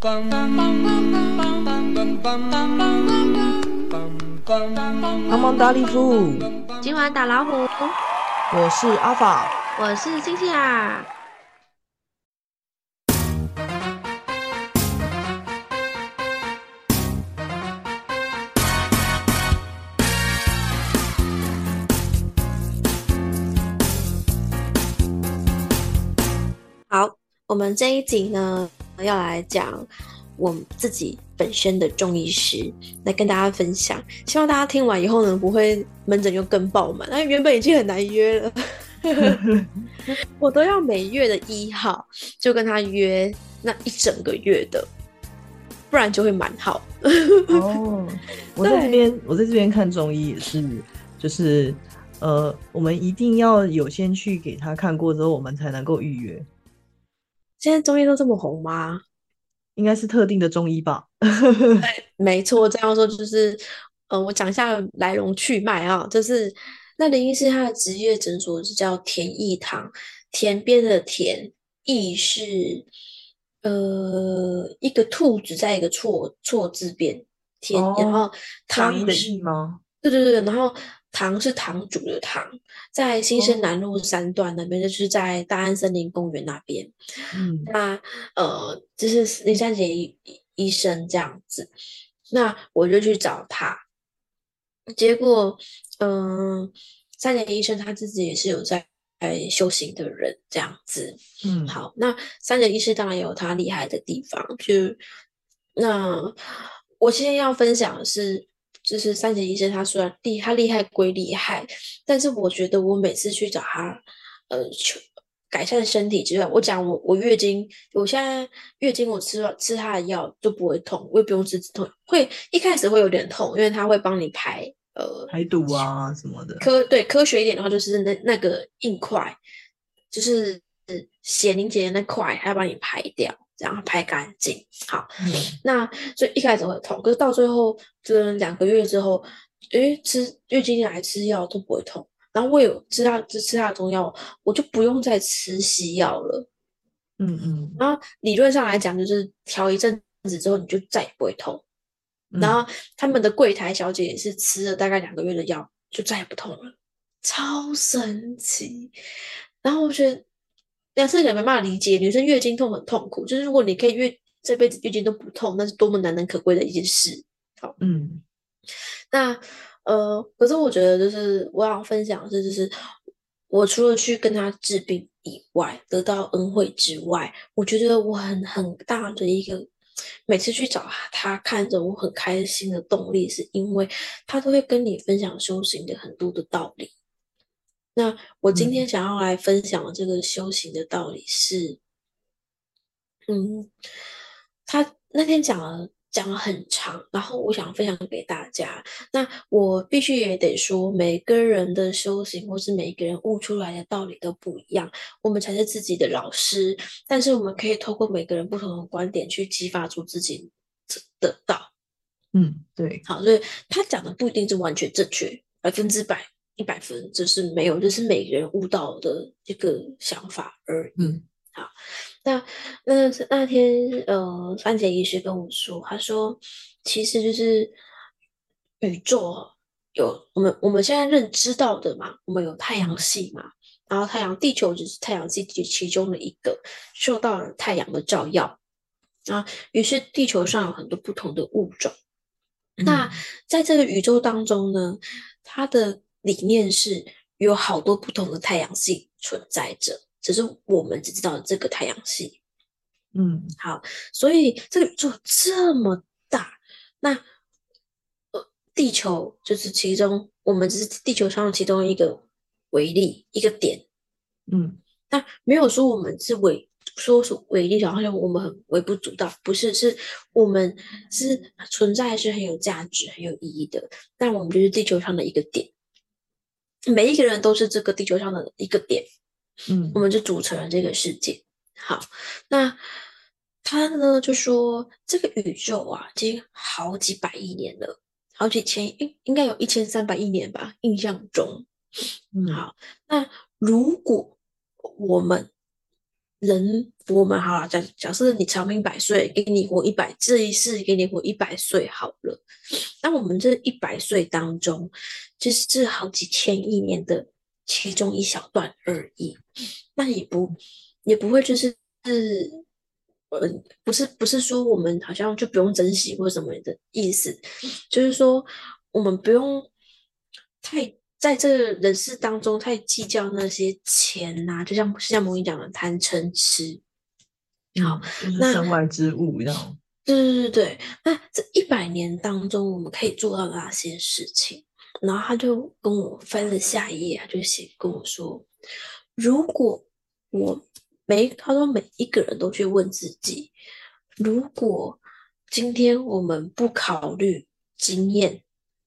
帮忙打礼服，今晚打老虎，我是阿法，我是星星啊。好，我们这一集呢，要来讲我自己本身的中医师，来跟大家分享。希望大家听完以后呢，不会门诊又更爆满，那原本已经很难约了，我都要每月的一号就跟他约那一整个月的，不然就会满号。哦，我在这边，我在这边看中医也是，就是呃，我们一定要有先去给他看过之后，我们才能够预约。现在中医都这么红吗？应该是特定的中医吧。没错，这样说就是，呃，我讲一下来龙去脉啊，就是那林医师他的职业诊所是叫田义堂，田边的田，义是呃一个兔子在一个错错字边，田，然后堂的义吗？对对对，然后。堂是堂主的堂，在新生南路三段那边，就是在大安森林公园那边。嗯，那呃，就是林三杰医医生这样子，那我就去找他，结果，嗯，三杰医生他自己也是有在修行的人这样子。嗯，好，那三杰医师当然有他厉害的地方，就那我今天要分享的是。就是三姐医生，他虽然厉他厉害归厉害，但是我觉得我每次去找他，呃，求改善身体之外，我讲我我月经，我现在月经我吃了吃他的药就不会痛，我也不用吃止痛，会一开始会有点痛，因为他会帮你排呃排毒啊什么的。科对科学一点的话，就是那那个硬块，就是血凝结的那块，还要帮你排掉。然后拍干净，好，那所以一开始会痛，可是到最后，这两个月之后，诶，吃月经来吃药都不会痛，然后我有吃他吃吃他的中药，我就不用再吃西药了，嗯嗯，然后理论上来讲，就是调一阵子之后，你就再也不会痛，然后他们的柜台小姐也是吃了大概两个月的药，就再也不痛了，超神奇，然后我觉得。男生可能没办法理解，女生月经痛很痛苦。就是如果你可以月这辈子月经都不痛，那是多么难能可贵的一件事。好，嗯，那呃，可是我觉得就是我要分享的是，就是我除了去跟他治病以外，得到恩惠之外，我觉得我很很大的一个每次去找他，看着我很开心的动力，是因为他都会跟你分享修行的很多的道理。那我今天想要来分享的这个修行的道理是，嗯，他那天讲了讲了很长，然后我想分享给大家。那我必须也得说，每个人的修行或是每一个人悟出来的道理都不一样，我们才是自己的老师。但是我们可以透过每个人不同的观点去激发出自己的道。嗯，对，好，所以他讲的不一定是完全正确，百分之百。一百分就是没有，就是每个人悟到的一个想法而已。嗯，好，那那那天呃，番茄医师跟我说，他说其实就是宇宙有我们我们现在认知到的嘛，我们有太阳系嘛，然后太阳地球只是太阳系其中的一个，受到了太阳的照耀啊，于是地球上有很多不同的物种。那在这个宇宙当中呢，它的理念是有好多不同的太阳系存在着，只是我们只知道这个太阳系。嗯，好，所以这个宇宙这么大，那呃，地球就是其中，我们只是地球上其中一个为例一个点。嗯，那没有说我们是微，说是微粒，好像我们很微不足道，不是，是我们是存在是很有价值、很有意义的，但我们就是地球上的一个点。每一个人都是这个地球上的一个点，嗯，我们就组成了这个世界。好，那他呢就说，这个宇宙啊，已经好几百亿年了，好几千，应应该有一千三百亿年吧，印象中。嗯，好，那如果我们人我们好了，假假设你长命百岁，给你活一百，这一世给你活一百岁好了。那我们这一百岁当中，就是这好几千亿年的其中一小段而已。那也不也不会就是是，呃，不是不是说我们好像就不用珍惜或什么的意思，就是说我们不用太。在这个人世当中，太计较那些钱呐，就像像蒙毅讲的贪嗔痴，好，那身外之物一样。对对对对，那这一百年当中，我们可以做到哪些事情？然后他就跟我翻了下一页，他就写跟我说：如果我每他说每一个人都去问自己，如果今天我们不考虑经验，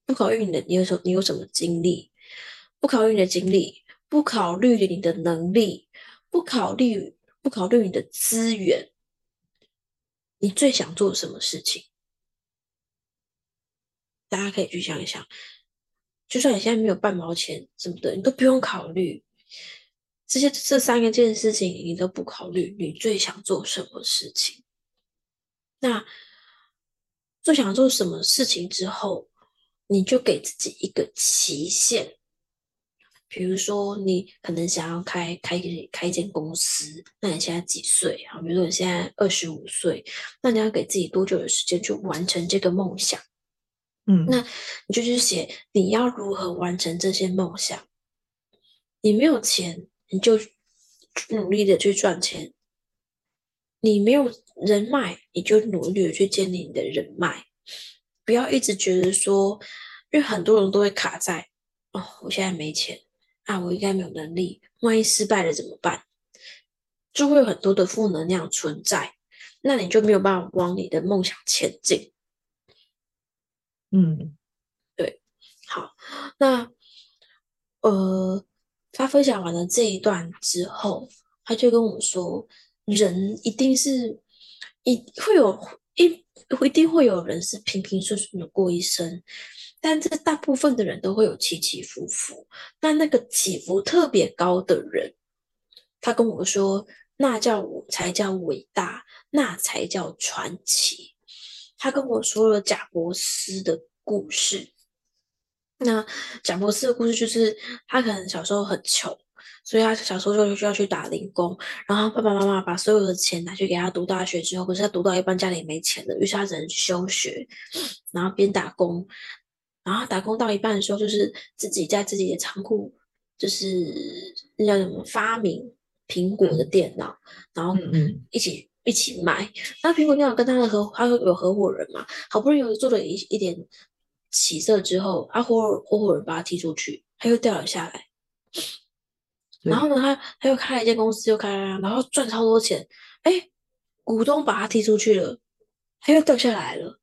不考虑你的你有什你有什么经历？不考虑你的经历，不考虑你的能力，不考虑不考虑你的资源，你最想做什么事情？大家可以去想一想。就算你现在没有半毛钱什么的，你都不用考虑这些这三个件事情，你都不考虑，你最想做什么事情？那最想做什么事情之后，你就给自己一个期限。比如说，你可能想要开开开一间公司，那你现在几岁啊？比如说你现在二十五岁，那你要给自己多久的时间去完成这个梦想？嗯，那你就去写你要如何完成这些梦想。你没有钱，你就努力的去赚钱；你没有人脉，你就努力的去建立你的人脉。不要一直觉得说，因为很多人都会卡在哦，我现在没钱。啊，我应该没有能力，万一失败了怎么办？就会有很多的负能量存在，那你就没有办法往你的梦想前进。嗯，对，好，那呃，他分享完了这一段之后，他就跟我说，人一定是一会有一一定会有人是平平顺顺的过一生。但这大部分的人都会有起起伏伏，那那个起伏特别高的人，他跟我说，那叫我才叫伟大，那才叫传奇。他跟我说了贾伯斯的故事。那贾伯斯的故事就是，他可能小时候很穷，所以他小时候就需要去打零工，然后爸爸妈妈把所有的钱拿去给他读大学之后，可是他读到一半家里没钱了，于是他只能休学，然后边打工。然后打工到一半的时候，就是自己在自己的仓库，就是那叫什么发明苹果的电脑，然后一起一起卖。那苹果电脑跟他的合，他有合伙人嘛？好不容易做了一一点起色之后，他合合伙人把他踢出去，他又掉了下来。然后呢，他他又开了一间公司，又开，然后赚超多钱。哎，股东把他踢出去了，他又掉下来了。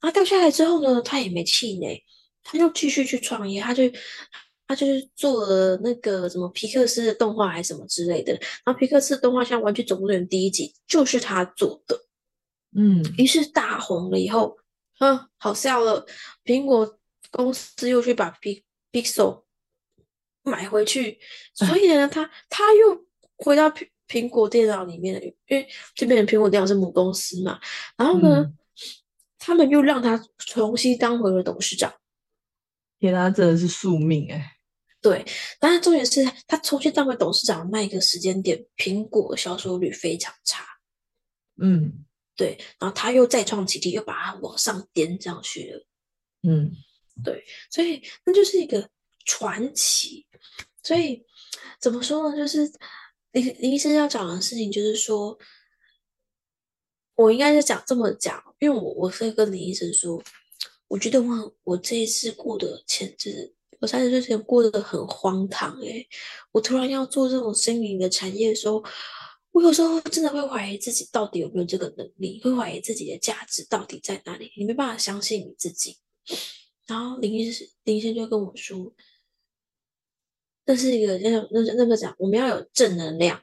然后掉下来之后呢，他也没气馁。他就继续去创业，他就他就是做了那个什么皮克斯的动画还是什么之类的，然后皮克斯动画像《玩具总动员》第一集就是他做的，嗯，于是大红了以后，嗯，好笑了，苹果公司又去把皮 Pixel 买回去，所以呢，他他又回到苹苹果电脑里面，因为这边的苹果电脑是母公司嘛，然后呢，他们又让他重新当回了董事长。天啊，真的是宿命哎！对，但是重点是他重新当回董事长的那一个时间点，苹果销售率非常差。嗯，对，然后他又再创奇迹，又把它往上颠上去了。嗯，对，所以那就是一个传奇。所以怎么说呢？就是林林医生要讲的事情，就是说，我应该是讲这么讲，因为我我是跟林医生说。我觉得我我这一次过的前，就是我三十岁前过得很荒唐诶，我突然要做这种心灵的产业的时候，我有时候真的会怀疑自己到底有没有这个能力，会怀疑自己的价值到底在哪里，你没办法相信你自己。然后林医生林医生就跟我说，这是一个那那那么讲，我们要有正能量，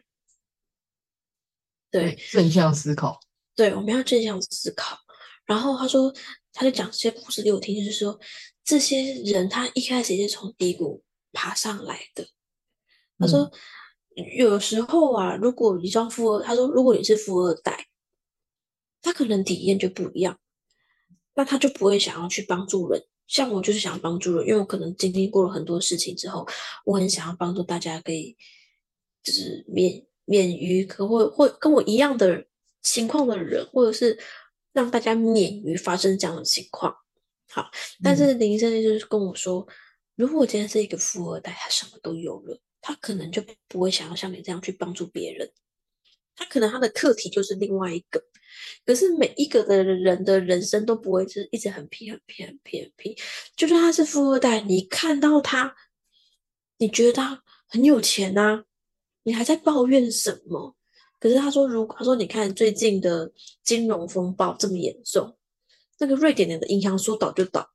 对正向思考，对，我们要正向思考。然后他说。他就讲这些故事给我听，就是说，这些人他一开始也是从低谷爬上来的。他说，有时候啊，如果你装富二，他说如果你是富二代，他可能体验就不一样，那他就不会想要去帮助人。像我就是想帮助人，因为我可能经历过了很多事情之后，我很想要帮助大家，可以就是免免于可或或跟我一样的情况的人，或者是让大家免于发生这样的情况。好，但是林医生就是跟我说，如果今天是一个富二代，他什么都有了，他可能就不会想要像你这样去帮助别人，他可能他的课题就是另外一个。可是每一个的人的人生都不会是一直很皮很皮很皮很皮，就算他是富二代，你看到他，你觉得他很有钱啊，你还在抱怨什么？可是他说，如果他说你看最近的金融风暴这么严重，那个瑞典人的银行说倒就倒，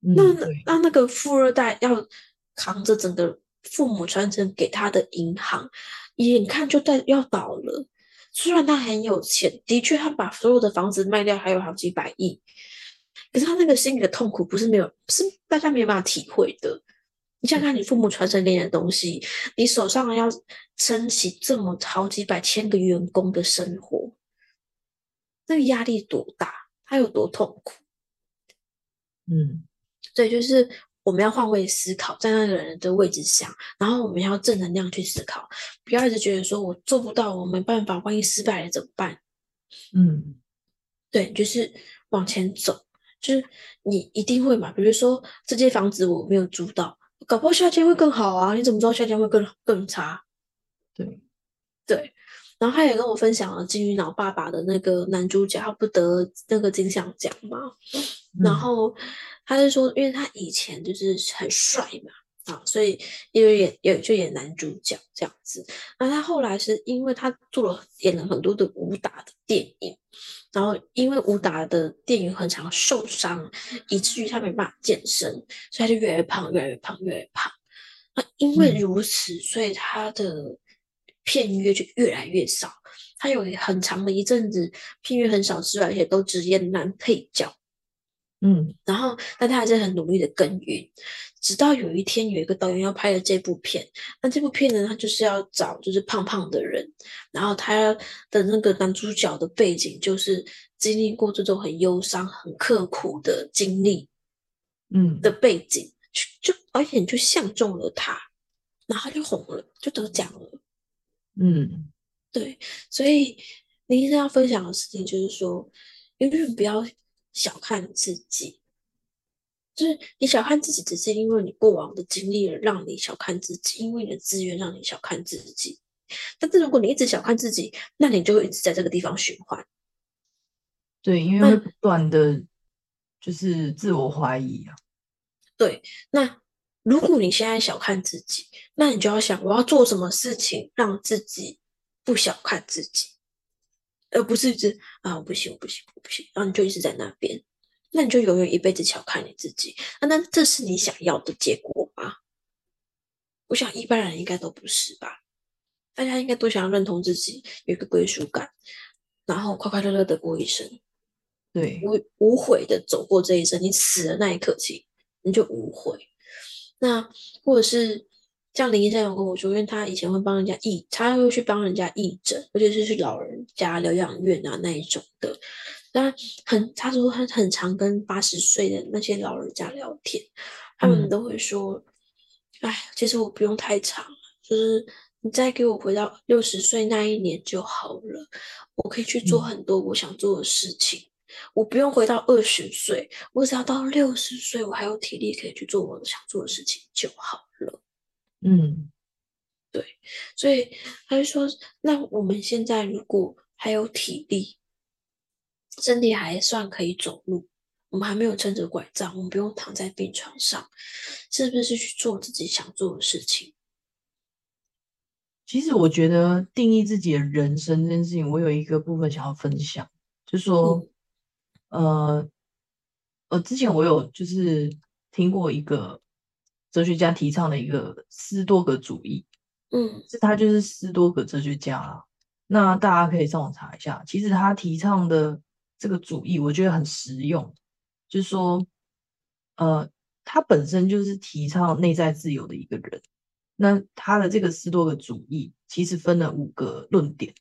那那那个富二代要扛着整个父母传承给他的银行，眼看就在要倒了。虽然他很有钱，的确他把所有的房子卖掉，还有好几百亿。可是他那个心里的痛苦不是没有，是大家没有办法体会的。你想看你父母传承给你的东西，你手上要撑起这么好几百千个员工的生活，那个压力多大，他有多痛苦？嗯，对，就是。我们要换位思考，在那个人的位置想，然后我们要正能量去思考，不要一直觉得说我做不到，我没办法，万一失败了怎么办？嗯，对，就是往前走，就是你一定会嘛。比如说这间房子我没有租到，搞不好夏天会更好啊？你怎么知道夏天会更更差？对，对。然后他也跟我分享了《金鱼脑爸爸》的那个男主角，他不得那个金像奖嘛，然后。他就说，因为他以前就是很帅嘛，啊，所以因为演有就演男主角这样子。那他后来是因为他做了演了很多的武打的电影，然后因为武打的电影很常受伤，以至于他没办法健身，所以他就越来越胖，越来越胖，越来越胖。那因为如此，所以他的片约就越来越少。他有很长的一阵子片约很少之外，而且都只演男配角。嗯，然后，但他还是很努力的耕耘，直到有一天，有一个导演要拍了这部片。那这部片呢，他就是要找就是胖胖的人，然后他的那个男主角的背景就是经历过这种很忧伤、很刻苦的经历，嗯的背景，就就而且就相中了他，然后就红了，就得奖了。嗯，对，所以林医生要分享的事情就是说，永远不要。小看自己，就是你小看自己，只是因为你过往的经历而让你小看自己，因为你的资源让你小看自己。但是如果你一直小看自己，那你就会一直在这个地方循环。对，因为会不断的就是自我怀疑啊。对，那如果你现在小看自己，那你就要想，我要做什么事情让自己不小看自己。而不是一直啊，我不行，我不行，我不行，然后你就一直在那边，那你就永远一辈子小看你自己啊？那这是你想要的结果吗？我想一般人应该都不是吧？大家应该都想要认同自己，有一个归属感，然后快快乐乐的过一生，对，无无悔的走过这一生。你死的那一刻起，你就无悔。那或者是。像林医生有跟我说，因为他以前会帮人家义，他会去帮人家义诊，而且是去老人家疗养院啊那一种的。那很，他说他很常跟八十岁的那些老人家聊天，他们都会说：“哎，其实我不用太长，就是你再给我回到六十岁那一年就好了，我可以去做很多我想做的事情，我不用回到二十岁，我只要到六十岁，我还有体力可以去做我想做的事情就好了。”嗯，对，所以他就说，那我们现在如果还有体力，身体还算可以走路，我们还没有撑着拐杖，我们不用躺在病床上，是不是去做自己想做的事情？其实我觉得定义自己的人生这件事情，我有一个部分想要分享，就说，呃，呃，之前我有就是听过一个。哲学家提倡的一个斯多格主义，嗯，是他就是斯多格哲学家啦那大家可以上网查一下，其实他提倡的这个主义，我觉得很实用。就是说，呃，他本身就是提倡内在自由的一个人。那他的这个斯多葛主义其实分了五个论点，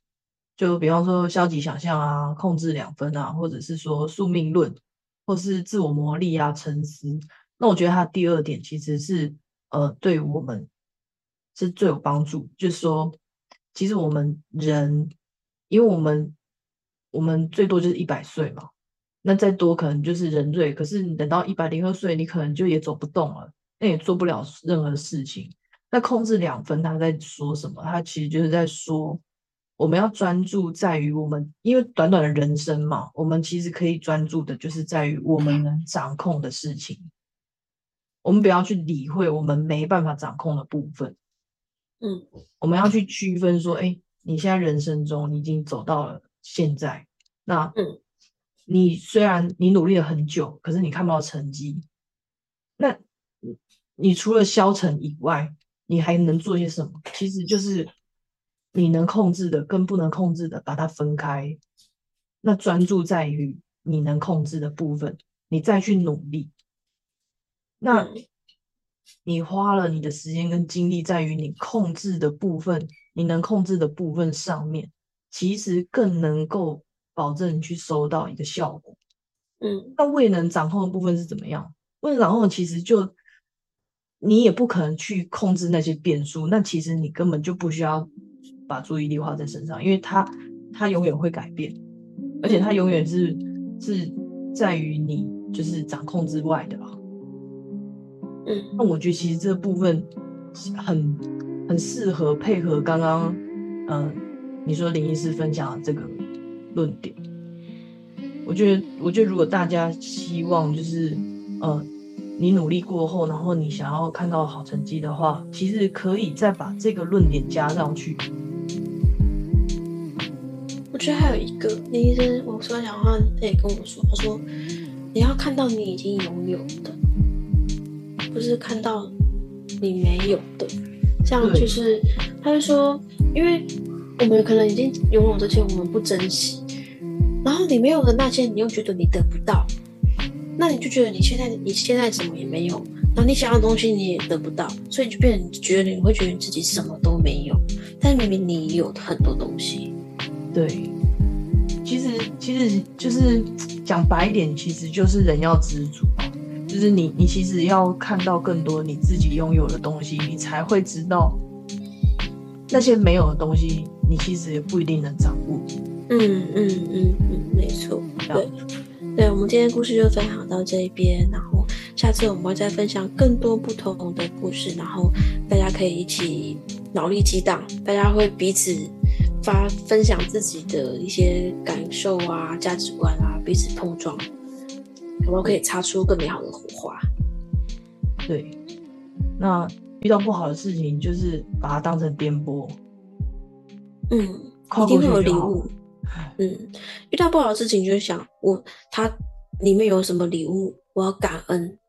就比方说消极想象啊、控制两分啊，或者是说宿命论，或是自我磨砺啊、沉思。那我觉得他第二点其实是呃，对我们是最有帮助，就是说，其实我们人，因为我们我们最多就是一百岁嘛。那再多可能就是人瑞，可是你等到一百零二岁，你可能就也走不动了，那也做不了任何事情。那控制两分，他在说什么？他其实就是在说，我们要专注在于我们，因为短短的人生嘛，我们其实可以专注的，就是在于我们能掌控的事情。我们不要去理会我们没办法掌控的部分。嗯，我们要去区分说，哎，你现在人生中你已经走到了现在，那嗯。你虽然你努力了很久，可是你看不到成绩。那你除了消沉以外，你还能做些什么？其实就是你能控制的跟不能控制的，把它分开。那专注在于你能控制的部分，你再去努力。那你花了你的时间跟精力在于你控制的部分，你能控制的部分上面，其实更能够。保证你去收到一个效果，嗯，那未能掌控的部分是怎么样？未能掌控其实就你也不可能去控制那些变数，那其实你根本就不需要把注意力花在身上，因为它它永远会改变，而且它永远是是在于你就是掌控之外的。嗯，那我觉得其实这部分很很适合配合刚刚嗯你说林医师分享的这个。论点，我觉得，我觉得如果大家希望就是，呃，你努力过后，然后你想要看到好成绩的话，其实可以再把这个论点加上去。我觉得还有一个，林医生，我说讲话，他也跟我说，他说你要看到你已经拥有的，不是看到你没有的。像就是，他就说，因为我们可能已经拥有这些，我们不珍惜。然后你没有的那些，你又觉得你得不到，那你就觉得你现在你现在什么也没有，然后你想要的东西你也得不到，所以就变成觉得你会觉得你自己什么都没有，但明明你有很多东西。对，其实其实就是讲白一点，其实就是人要知足，就是你你其实要看到更多你自己拥有的东西，你才会知道那些没有的东西，你其实也不一定能掌握。嗯嗯嗯嗯，没错，对，对，我们今天故事就分享到这边，然后下次我们会再分享更多不同的故事，然后大家可以一起脑力激荡，大家会彼此发分享自己的一些感受啊、价值观啊，彼此碰撞，有没有可以擦出更美好的火花？对，那遇到不好的事情，就是把它当成颠簸，嗯，一定会有礼物。嗯，遇到不好的事情，就想我它里面有什么礼物，我要感恩。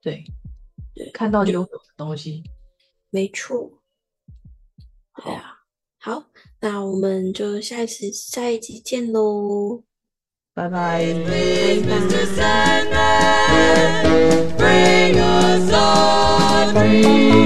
对，对，看到有东西，没错。对啊，好，那我们就下一次下一集见喽，Bye bye. Please, Mr. Sandman, bring us our dreams.